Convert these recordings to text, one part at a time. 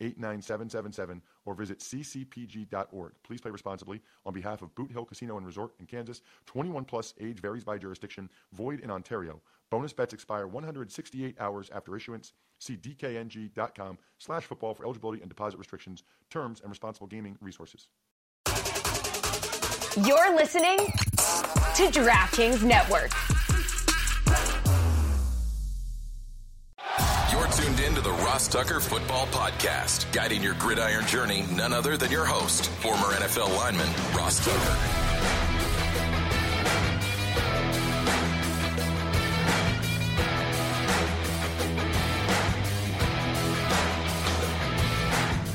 89777 or visit ccpg.org. Please play responsibly on behalf of Boot Hill Casino and Resort in Kansas. 21 plus age varies by jurisdiction. Void in Ontario. Bonus bets expire 168 hours after issuance. See dkng.com slash football for eligibility and deposit restrictions, terms, and responsible gaming resources. You're listening to DraftKings Network. You're tuned in to the Ross Tucker Football Podcast, guiding your gridiron journey, none other than your host, former NFL lineman, Ross Tucker.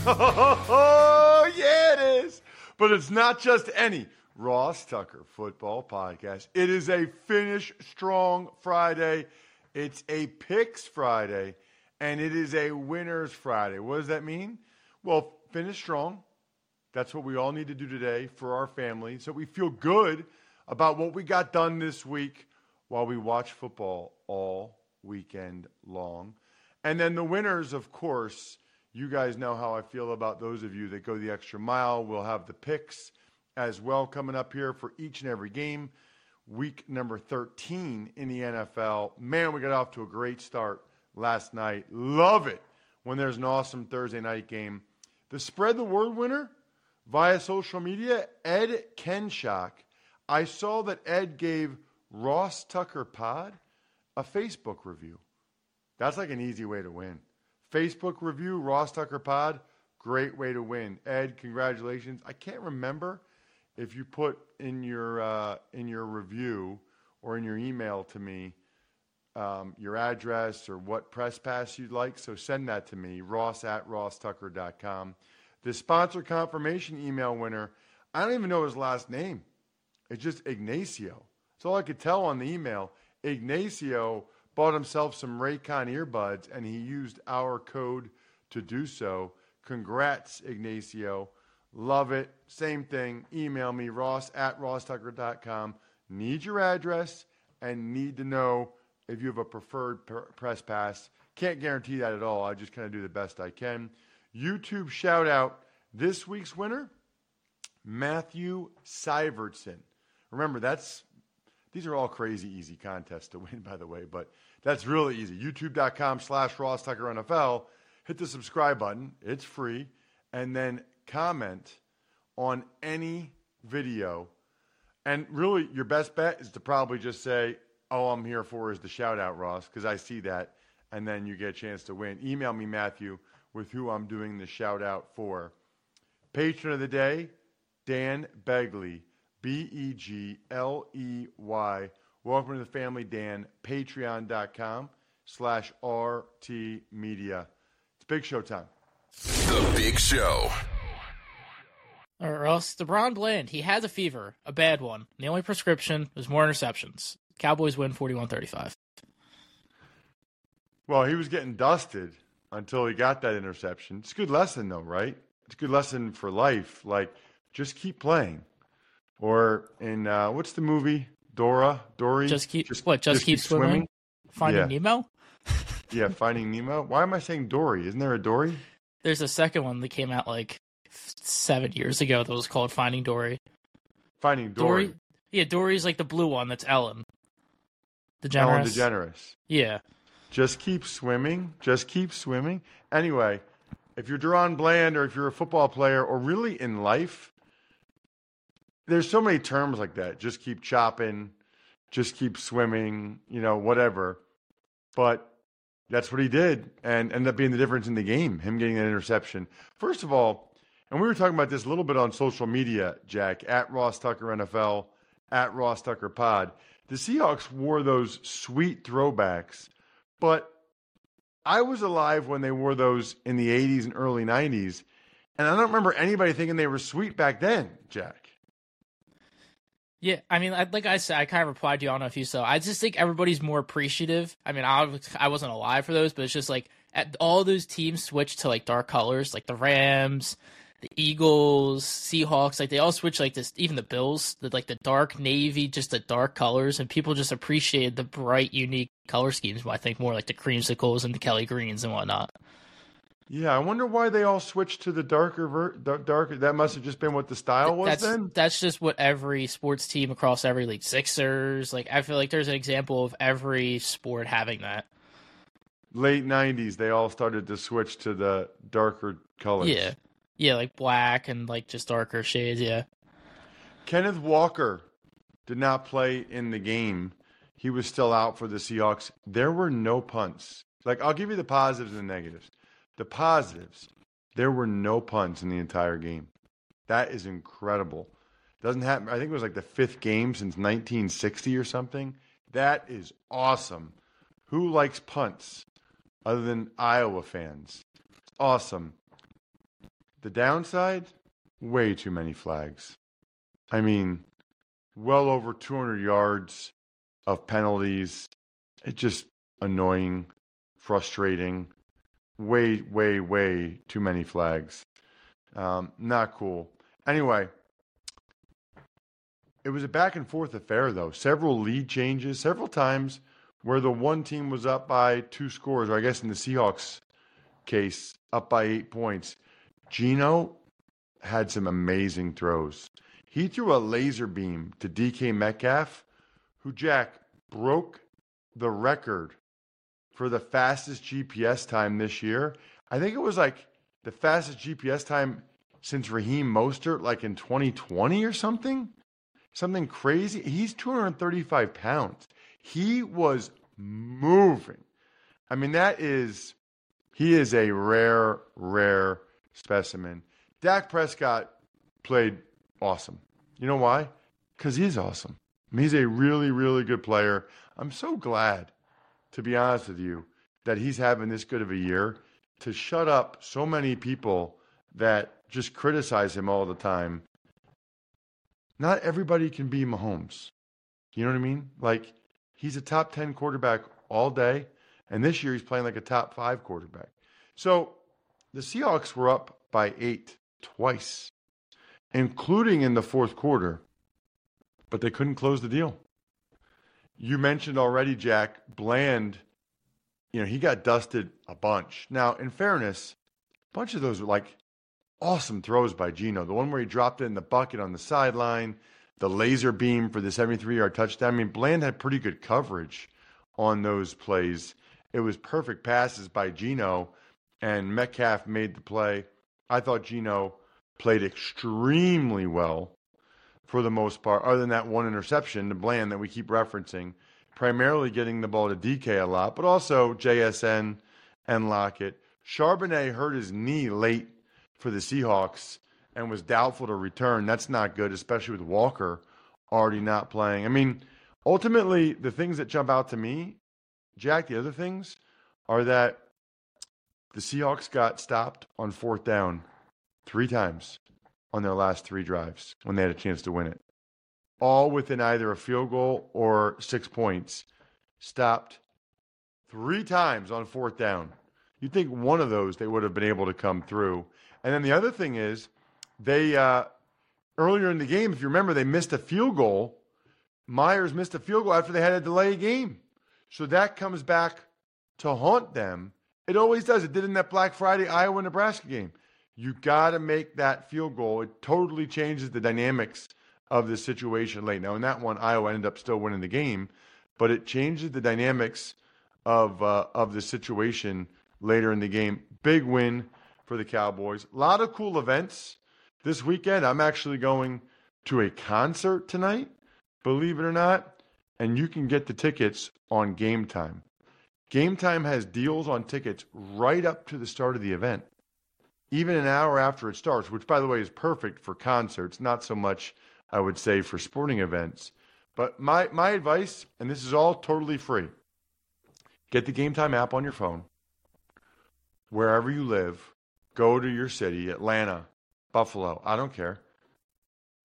Oh, yeah, it is. But it's not just any Ross Tucker football podcast. It is a finish strong Friday. It's a picks Friday, and it is a winners Friday. What does that mean? Well, finish strong. That's what we all need to do today for our family so we feel good about what we got done this week while we watch football all weekend long. And then the winners, of course, you guys know how I feel about those of you that go the extra mile. We'll have the picks as well coming up here for each and every game. Week number 13 in the NFL. Man, we got off to a great start last night. Love it when there's an awesome Thursday night game. The spread the word winner via social media, Ed Kenshock. I saw that Ed gave Ross Tucker Pod a Facebook review. That's like an easy way to win. Facebook review, Ross Tucker Pod, great way to win. Ed, congratulations. I can't remember if you put in your uh, in your review or in your email to me um, your address or what press pass you'd like. So send that to me, ross at rosstucker.com. The sponsor confirmation email winner, I don't even know his last name. It's just Ignacio. That's all I could tell on the email. Ignacio bought himself some Raycon earbuds and he used our code to do so. Congrats, Ignacio. Love it. Same thing. Email me, ross at rosstucker.com. Need your address and need to know if you have a preferred press pass. Can't guarantee that at all. I just kind of do the best I can. YouTube shout out this week's winner, Matthew Syvertson. Remember, that's these are all crazy easy contests to win, by the way, but that's really easy. YouTube.com slash Ross Tucker NFL. Hit the subscribe button. It's free. And then comment on any video. And really, your best bet is to probably just say, All I'm here for is the shout out, Ross, because I see that. And then you get a chance to win. Email me, Matthew, with who I'm doing the shout out for. Patron of the day, Dan Begley. B E G L E Y. Welcome to the family, Dan. Patreon.com slash RT Media. It's Big Show time. The Big Show. All right, Ross. DaRon Bland, he has a fever, a bad one. The only prescription is more interceptions. Cowboys win 41 35. Well, he was getting dusted until he got that interception. It's a good lesson, though, right? It's a good lesson for life. Like, just keep playing. Or in uh, what's the movie? Dora, Dory. Just keep just, what? Just, just keep, keep, swimming. swimming? Finding yeah. Nemo. yeah, Finding Nemo. Why am I saying Dory? Isn't there a Dory? There's a second one that came out like seven years ago that was called Finding Dory. Finding Dory. Dory yeah, Dory's like the blue one. That's Ellen. DeGeneres. Ellen DeGeneres. Yeah. Just keep swimming. Just keep swimming. Anyway, if you're DaRon Bland or if you're a football player or really in life, there's so many terms like that. Just keep chopping. just keep swimming, you know, whatever. But that's what he did and ended up being the difference in the game, him getting that interception. First of all, and we were talking about this a little bit on social media, Jack, at Ross Tucker NFL, at Ross Tucker Pod. The Seahawks wore those sweet throwbacks, but I was alive when they wore those in the 80s and early 90s, and I don't remember anybody thinking they were sweet back then, Jack. Yeah, I mean, like I said, I kind of replied to you. I don't know if you saw. I just think everybody's more appreciative. I mean, I I wasn't alive for those, but it's just like at, all those teams switched to like dark colors, like the Rams, the Eagles, Seahawks. Like they all switched like this. Even the Bills, the, like the dark navy, just the dark colors, and people just appreciated the bright, unique color schemes. But I think more like the creamsicles and the Kelly greens and whatnot. Yeah, I wonder why they all switched to the darker, ver- darker. That must have just been what the style was that's, then. That's just what every sports team across every league, Sixers. Like I feel like there's an example of every sport having that. Late '90s, they all started to switch to the darker colors. Yeah, yeah, like black and like just darker shades. Yeah. Kenneth Walker did not play in the game. He was still out for the Seahawks. There were no punts. Like I'll give you the positives and the negatives. The positives, there were no punts in the entire game. That is incredible. Doesn't happen. I think it was like the fifth game since 1960 or something. That is awesome. Who likes punts other than Iowa fans? Awesome. The downside, way too many flags. I mean, well over 200 yards of penalties. It's just annoying, frustrating way, way, way too many flags. Um, not cool. Anyway, it was a back and forth affair, though. Several lead changes, several times where the one team was up by two scores, or I guess in the Seahawks case, up by eight points. Geno had some amazing throws. He threw a laser beam to DK Metcalf, who, Jack, broke the record for the fastest GPS time this year. I think it was like the fastest GPS time since Raheem Mostert, like in 2020 or something. Something crazy. He's 235 pounds. He was moving. I mean, that is, he is a rare, rare specimen. Dak Prescott played awesome. You know why? Because he's awesome. He's a really, really good player. I'm so glad, to be honest with you, that he's having this good of a year to shut up so many people that just criticize him all the time. Not everybody can be Mahomes. You know what I mean? Like, he's a top 10 quarterback all day, and this year he's playing like a top five quarterback. So the Seahawks were up by eight twice, including in the fourth quarter, but they couldn't close the deal. You mentioned already, Jack, Bland, you know, he got dusted a bunch. Now, in fairness, a bunch of those were like awesome throws by Geno. The one where he dropped it in the bucket on the sideline, the laser beam for the 73 yard touchdown. I mean, Bland had pretty good coverage on those plays. It was perfect passes by Geno, and Metcalf made the play. I thought Geno played extremely well for the most part, other than that one interception to Bland that we keep referencing, primarily getting the ball to DK a lot, but also JSN and Lockett. Charbonnet hurt his knee late for the Seahawks and was doubtful to return. That's not good, especially with Walker already not playing. I mean, ultimately, the things that jump out to me, Jack, the other things are that the Seahawks got stopped on fourth down three times on their last three drives when they had a chance to win it. All within either a field goal or six points. Stopped three times on fourth down. You'd think one of those they would have been able to come through. And then the other thing is, they uh, earlier in the game, if you remember, they missed a field goal. Myers missed a field goal after they had a delay game. So that comes back to haunt them. It always does. It did in that Black Friday Iowa Nebraska game. You got to make that field goal. It totally changes the dynamics of the situation late. Now, in that one, Iowa ended up still winning the game, but it changes the dynamics of uh, of the situation later in the game. Big win for the Cowboys. A lot of cool events this weekend. I'm actually going to a concert tonight, believe it or not. and you can get the tickets on Game Time. Game Time has deals on tickets right up to the start of the event, even an hour after it starts, which, by the way, is perfect for concerts, not so much, I would say, for sporting events. But my, my advice, and this is all totally free get the Game Time app on your phone, wherever you live, go to your city, Atlanta, Buffalo, I don't care,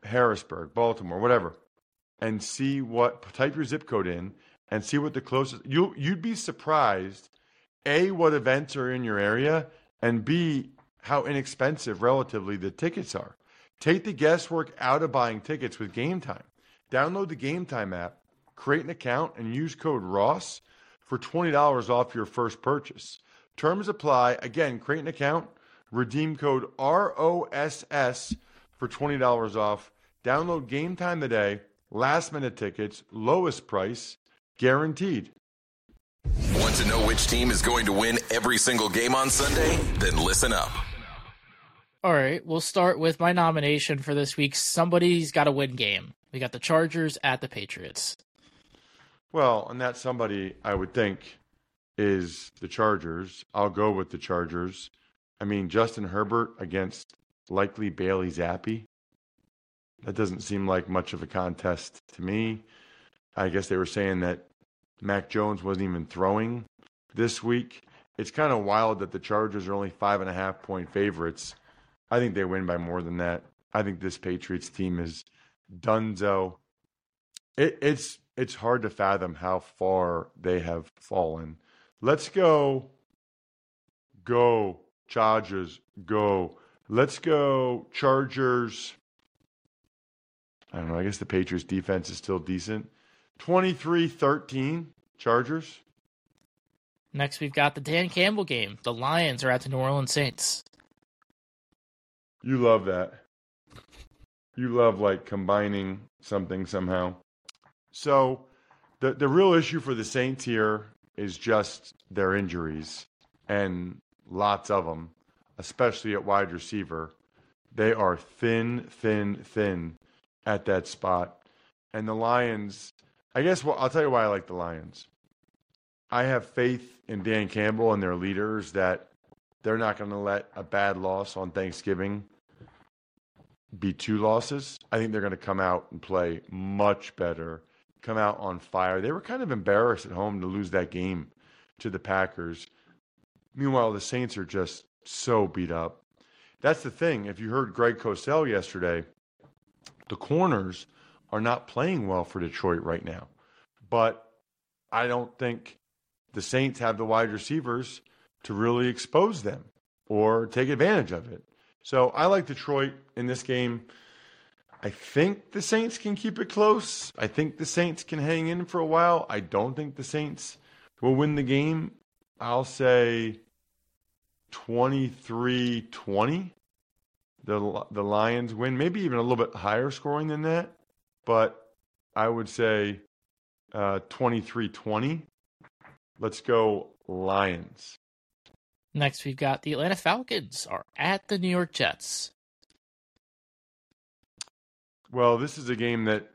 Harrisburg, Baltimore, whatever, and see what, type your zip code in and see what the closest, you, you'd be surprised, A, what events are in your area, and B, how inexpensive relatively the tickets are. Take the guesswork out of buying tickets with Game Time. Download the Game Time app, create an account, and use code ROSS for $20 off your first purchase. Terms apply. Again, create an account, redeem code ROSS for $20 off. Download Game Time today. Last minute tickets, lowest price, guaranteed. Want to know which team is going to win every single game on Sunday? Then listen up. All right, we'll start with my nomination for this week. Somebody's got to win game. We got the Chargers at the Patriots. Well, and that somebody I would think is the Chargers. I'll go with the Chargers. I mean, Justin Herbert against likely Bailey Zappe. That doesn't seem like much of a contest to me. I guess they were saying that Mac Jones wasn't even throwing this week. It's kind of wild that the Chargers are only five and a half point favorites. I think they win by more than that. I think this Patriots team is dunzo. It, it's it's hard to fathom how far they have fallen. Let's go, go Chargers, go. Let's go Chargers. I don't know. I guess the Patriots defense is still decent. 23 13, Chargers. Next, we've got the Dan Campbell game. The Lions are at the New Orleans Saints. You love that. You love like combining something somehow. So the the real issue for the Saints here is just their injuries and lots of them, especially at wide receiver. They are thin, thin, thin at that spot. And the Lions, I guess well, I'll tell you why I like the Lions. I have faith in Dan Campbell and their leaders that they're not going to let a bad loss on Thanksgiving be two losses. I think they're going to come out and play much better come out on fire. They were kind of embarrassed at home to lose that game to the Packers. Meanwhile, the Saints are just so beat up. That's the thing. If you heard Greg Cosell yesterday, the corners are not playing well for Detroit right now. But I don't think the Saints have the wide receivers to really expose them or take advantage of it. So I like Detroit in this game. I think the Saints can keep it close. I think the Saints can hang in for a while. I don't think the Saints will win the game. I'll say 23 20. The, the Lions win, maybe even a little bit higher scoring than that, but I would say uh, 23 20. Let's go, Lions. Next, we've got the Atlanta Falcons are at the New York Jets. Well, this is a game that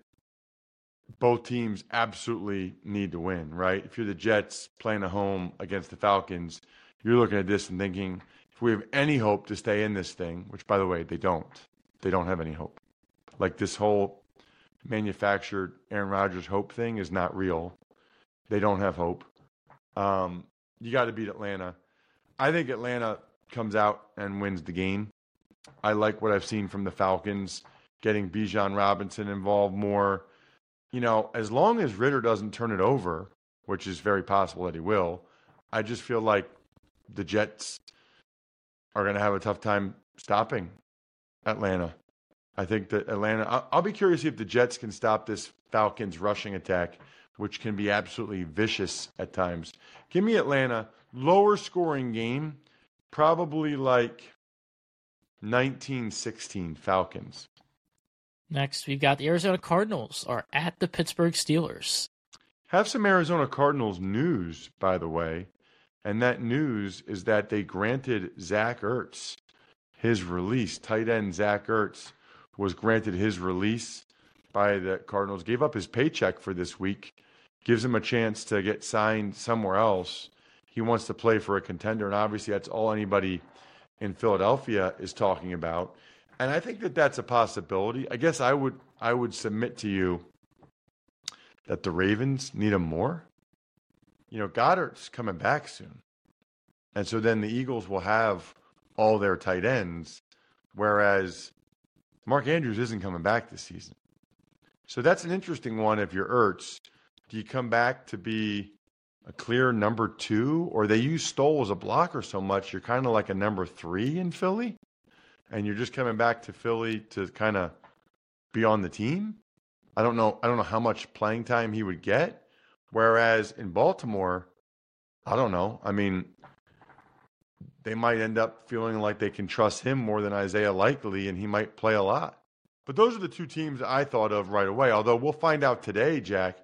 both teams absolutely need to win, right? If you're the Jets playing at home against the Falcons, you're looking at this and thinking, if we have any hope to stay in this thing, which by the way, they don't. They don't have any hope. Like this whole manufactured Aaron Rodgers hope thing is not real. They don't have hope. Um, you got to beat Atlanta. I think Atlanta comes out and wins the game. I like what I've seen from the Falcons getting Bijan Robinson involved more. You know, as long as Ridder doesn't turn it over, which is very possible that he will, I just feel like the Jets are going to have a tough time stopping Atlanta. I think that Atlanta, I'll be curious if the Jets can stop this Falcons rushing attack, which can be absolutely vicious at times. Give me Atlanta, lower scoring game, probably like 1916 Falcons. Next, we've got the Arizona Cardinals are at the Pittsburgh Steelers. Have some Arizona Cardinals news, by the way. And that news is that they granted Zach Ertz his release. Tight end Zach Ertz was granted his release by the Cardinals, gave up his paycheck for this week gives him a chance to get signed somewhere else. He wants to play for a contender, and obviously that's all anybody in Philadelphia is talking about. And I think that that's a possibility. I guess I would I would submit to you that the Ravens need him more. You know, Goedert's coming back soon. And so then the Eagles will have all their tight ends, whereas Mark Andrews isn't coming back this season. So that's an interesting one if you're Ertz. Do you come back to be a clear number two, or they use Stoll as a blocker so much, you're kind of like a number three in Philly, and you're just coming back to Philly to kind of be on the team? I don't know. I don't know how much playing time he would get. Whereas in Baltimore, I don't know. I mean, they might end up feeling like they can trust him more than Isaiah Likely, and he might play a lot. But those are the two teams I thought of right away. Although we'll find out today, Jack,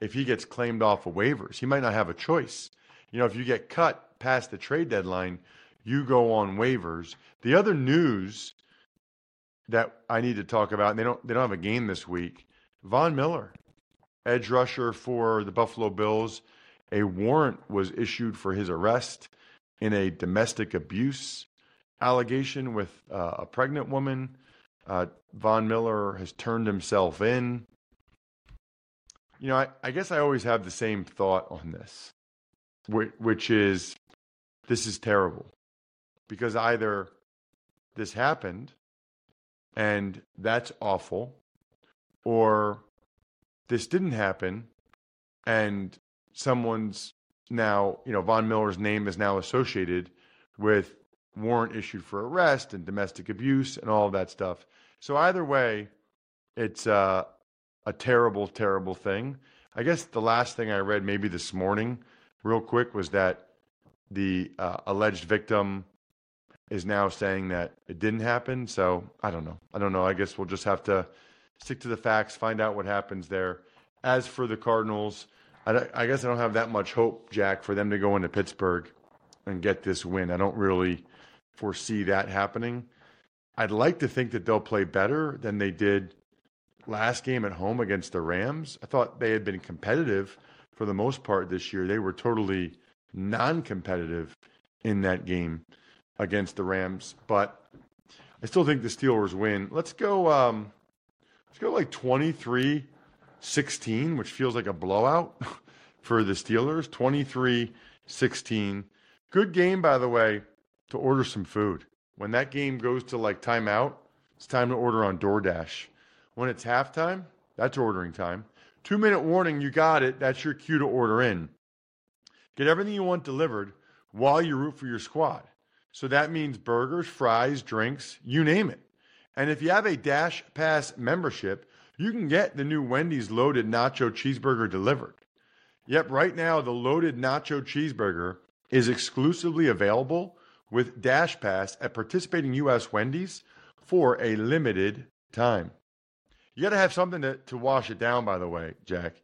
if he gets claimed off of waivers. He might not have a choice. You know, if you get cut past the trade deadline, you go on waivers. The other news that I need to talk about, and they don't they don't have a game this week. Von Miller, edge rusher for the Buffalo Bills, a warrant was issued for his arrest in a domestic abuse allegation with uh, a pregnant woman. Uh, Von Miller has turned himself in. You know, I, I, guess I always have the same thought on this, which, which is this is terrible because either this happened and that's awful, or this didn't happen and someone's now, you know, Von Miller's name is now associated with warrant issued for arrest and domestic abuse and all of that stuff. So either way, it's uh, a terrible, terrible thing. I guess the last thing I read, maybe this morning, real quick, was that the uh, alleged victim is now saying that it didn't happen. So I don't know. I don't know. I guess we'll just have to stick to the facts, find out what happens there. As for the Cardinals, I, I guess I don't have that much hope, Jack, for them to go into Pittsburgh and get this win. I don't really foresee that happening. I'd like to think that they'll play better than they did last game at home against the Rams. I thought they had been competitive for the most part this year. They were totally non competitive in that game against the Rams, but I still think the Steelers win. Let's go um, let's go like 23 16, which feels like a blowout for the Steelers. 23 16. Good game, by the way, to order some food. When that game goes to like timeout, it's time to order on DoorDash. When it's halftime, that's ordering time. Two minute warning, you got it. That's your cue to order in. Get everything you want delivered while you root for your squad. So that means burgers, fries, drinks, you name it. And if you have a Dash Pass membership, you can get the new Wendy's loaded nacho cheeseburger delivered. Yep, right now the loaded nacho cheeseburger is exclusively available with Dash Pass at participating U.S. Wendy's for a limited time. You got to have something to, to wash it down, by the way, Jack.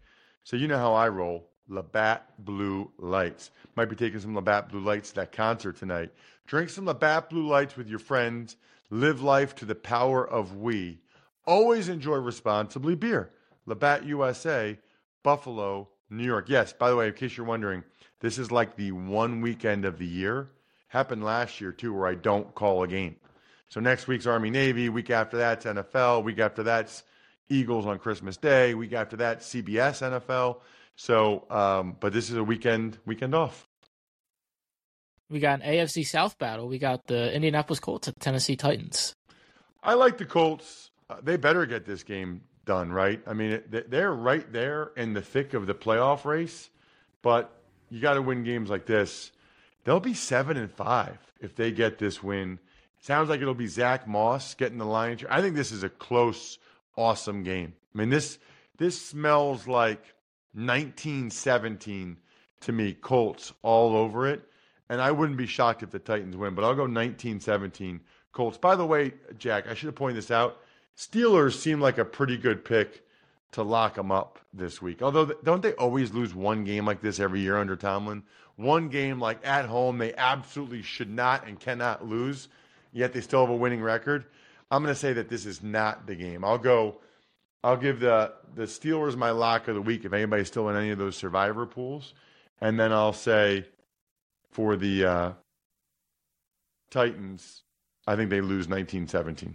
So you know how I roll. Labatt Blue Lights. Might be taking some Labatt Blue Lights to that concert tonight. Drink some Labatt Blue Lights with your friends. Live life to the power of we. Always enjoy responsibly beer. Labatt USA, Buffalo, New York. Yes, by the way, in case you're wondering, this is like the one weekend of the year. Happened last year too, where I don't call a game. So next week's Army Navy. Week after that's NFL. Week after that's Eagles on Christmas Day. Week after that CBS NFL. So, um, but this is a weekend weekend off. We got an AFC South battle. We got the Indianapolis Colts at Tennessee Titans. I like the Colts uh, they better get this game done, right? I mean, they're right there in the thick of the playoff race, but you got to win games like this. They'll be seven and five if they get this win. Sounds like it'll be Zach Moss getting the line. I think this is a close, awesome game. I mean, this this smells like 1917 to me, Colts all over it. And I wouldn't be shocked if the Titans win, but I'll go 1917 Colts. By the way, Jack, I should have pointed this out. Steelers seem like a pretty good pick to lock them up this week. Although, don't they always lose one game like this every year under Tomlin? One game like at home they absolutely should not and cannot lose, yet they still have a winning record. I'm going to say that this is not the game. I'll go I'll give the the Steelers my lock of the week if anybody's still in any of those survivor pools, and then I'll say for the uh, Titans, I think they lose 19-17.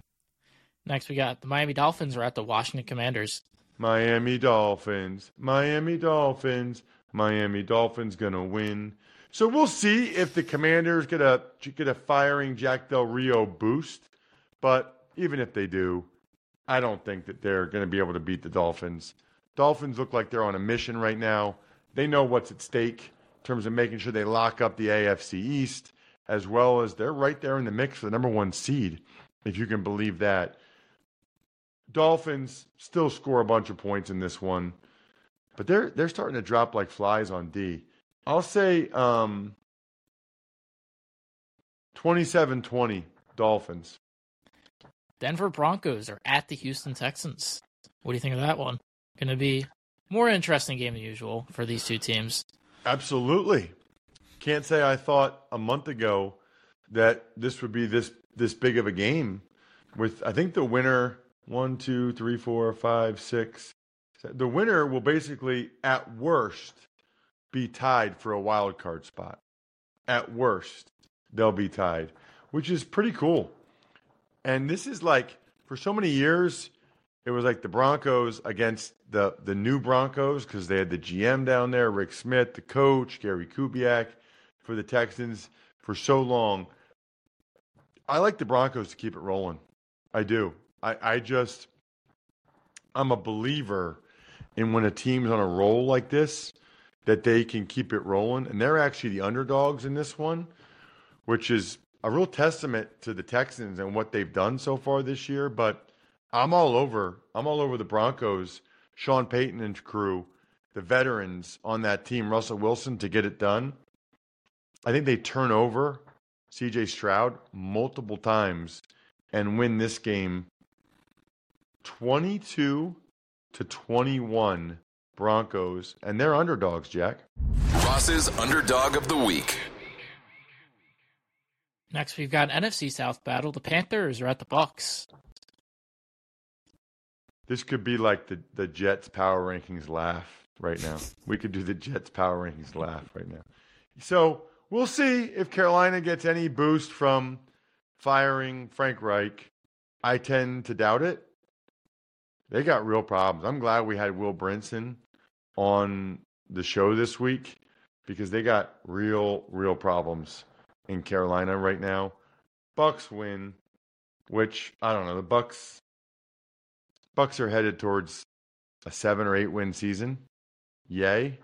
Next, we got the Miami Dolphins are at the Washington Commanders. Miami Dolphins, Miami Dolphins, Miami Dolphins gonna win. So we'll see if the Commanders get a get a firing Jack Del Rio boost, but even if they do, I don't think that they're going to be able to beat the Dolphins. Dolphins look like they're on a mission right now. They know what's at stake in terms of making sure they lock up the AFC East, as well as they're right there in the mix for the number one seed, if you can believe that. Dolphins still score a bunch of points in this one, but they're they're starting to drop like flies on D. I'll say um, 27-20 Dolphins. Denver Broncos are at the Houston Texans. What do you think of that one? Going to be more interesting game than usual for these two teams. Absolutely. Can't say I thought a month ago that this would be this this big of a game. With I think the winner one, two, three, four, five, six. The winner will basically, at worst, be tied for a wild card spot. At worst, they'll be tied, which is pretty cool. And this is like for so many years, it was like the Broncos against the the new Broncos because they had the GM down there, Rick Smith, the coach, Gary Kubiak for the Texans for so long. I like the Broncos to keep it rolling. I do. I, I just I'm a believer in when a team's on a roll like this that they can keep it rolling. And they're actually the underdogs in this one, which is a real testament to the Texans and what they've done so far this year. But I'm all over. I'm all over the Broncos, Sean Payton and crew, the veterans on that team, Russell Wilson to get it done. I think they turn over CJ Stroud multiple times and win this game 22 to 21 Broncos and they're underdogs, Jack. Ross's underdog of the week. Next, we've got NFC South battle. The Panthers are at the Bucks. This could be like the, the Jets power rankings laugh right now. we could do the Jets power rankings laugh right now. So we'll see if Carolina gets any boost from firing Frank Reich. I tend to doubt it. They got real problems. I'm glad we had Will Brinson on the show this week because they got real, real problems in Carolina right now. Bucks win, which I don't know. The Bucks Bucks are headed towards a seven or eight win season. Yay.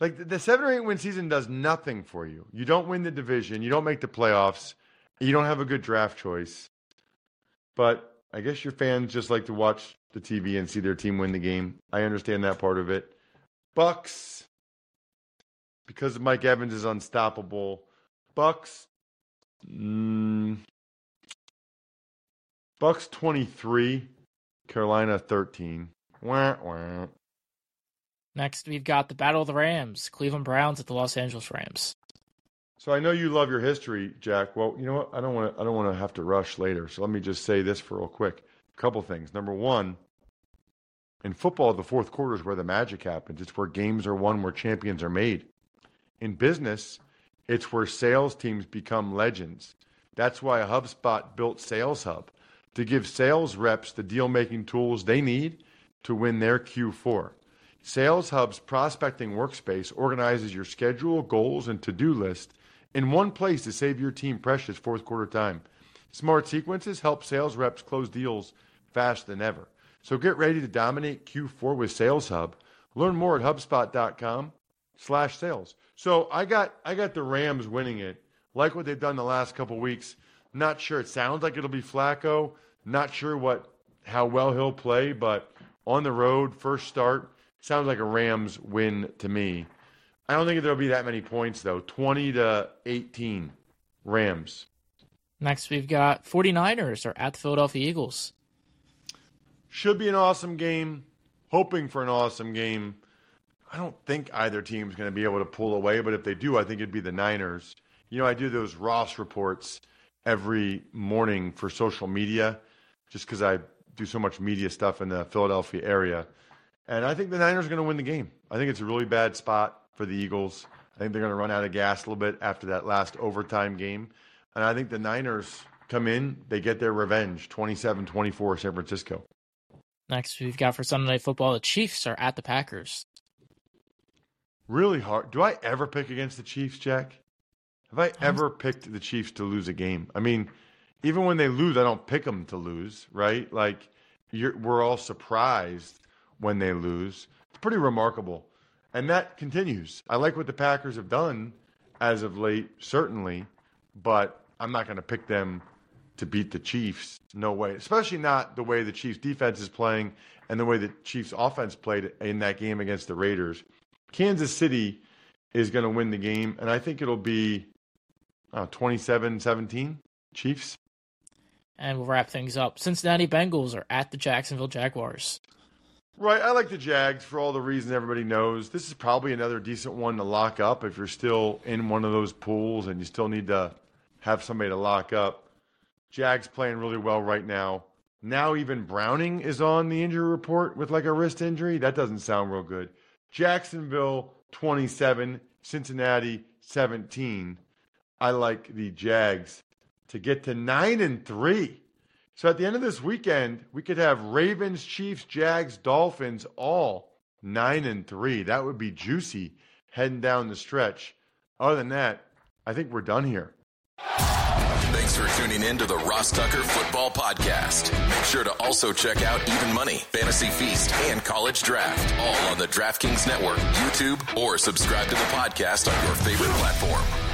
Like the seven or eight win season does nothing for you. You don't win the division, you don't make the playoffs, you don't have a good draft choice. But I guess your fans just like to watch the TV and see their team win the game. I understand that part of it. Bucks, because Mike Evans is unstoppable. Bucks, mm, Bucks twenty three, Carolina thirteen. Wah, wah. Next, we've got the Battle of the Rams. Cleveland Browns at the Los Angeles Rams. So I know you love your history, Jack. Well, you know what? I don't want to. I don't want to have to rush later. So let me just say this for real quick. A couple things. Number one, in football, the fourth quarter is where the magic happens. It's where games are won, where champions are made. In business, it's where sales teams become legends. That's why HubSpot built Sales Hub to give sales reps the deal making tools they need to win their Q4. Sales Hub's prospecting workspace organizes your schedule, goals, and to do list in one place to save your team precious fourth quarter time. Smart sequences help sales reps close deals faster than ever. So get ready to dominate Q4 with Sales Hub. Learn more at HubSpot.com slash sales. So I got I got the Rams winning it. Like what they've done the last couple weeks. Not sure. It sounds like it'll be Flacco. Not sure what how well he'll play, but on the road, first start, sounds like a Rams win to me. I don't think there'll be that many points though. 20 to 18 Rams. Next, we've got 49ers are at the Philadelphia Eagles. Should be an awesome game. Hoping for an awesome game. I don't think either team's going to be able to pull away, but if they do, I think it'd be the Niners. You know, I do those Ross reports every morning for social media just because I do so much media stuff in the Philadelphia area. And I think the Niners are going to win the game. I think it's a really bad spot for the Eagles. I think they're going to run out of gas a little bit after that last overtime game. And I think the Niners come in, they get their revenge 27 24 San Francisco. Next, we've got for Sunday Night Football, the Chiefs are at the Packers. Really hard. Do I ever pick against the Chiefs, Jack? Have I ever picked the Chiefs to lose a game? I mean, even when they lose, I don't pick them to lose, right? Like, we're all surprised when they lose. It's pretty remarkable. And that continues. I like what the Packers have done as of late, certainly, but I'm not going to pick them to beat the Chiefs. No way. Especially not the way the Chiefs defense is playing and the way the Chiefs offense played in that game against the Raiders. Kansas City is going to win the game, and I think it'll be 27 17 Chiefs. And we'll wrap things up. Cincinnati Bengals are at the Jacksonville Jaguars. Right. I like the Jags for all the reasons everybody knows. This is probably another decent one to lock up if you're still in one of those pools and you still need to have somebody to lock up. Jags playing really well right now. Now even Browning is on the injury report with like a wrist injury. That doesn't sound real good. Jacksonville 27, Cincinnati 17. I like the Jags to get to 9 and 3. So at the end of this weekend, we could have Ravens, Chiefs, Jags, Dolphins all 9 and 3. That would be juicy heading down the stretch. Other than that, I think we're done here. Thanks for tuning in to the Ross Tucker Football Podcast. Make sure to also check out Even Money, Fantasy Feast, and College Draft, all on the DraftKings Network, YouTube, or subscribe to the podcast on your favorite platform.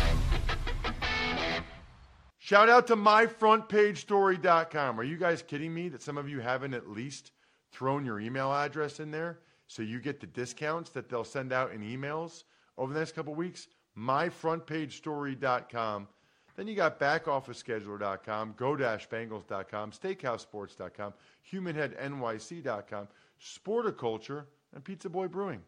Shout out to myfrontpagestory.com. Are you guys kidding me that some of you haven't at least thrown your email address in there so you get the discounts that they'll send out in emails over the next couple weeks? Myfrontpagestory.com. Then you got backofficescheduler.com, go-bangles.com, steakhousesports.com, humanheadnyc.com, sporticulture, and Pizza Boy Brewing.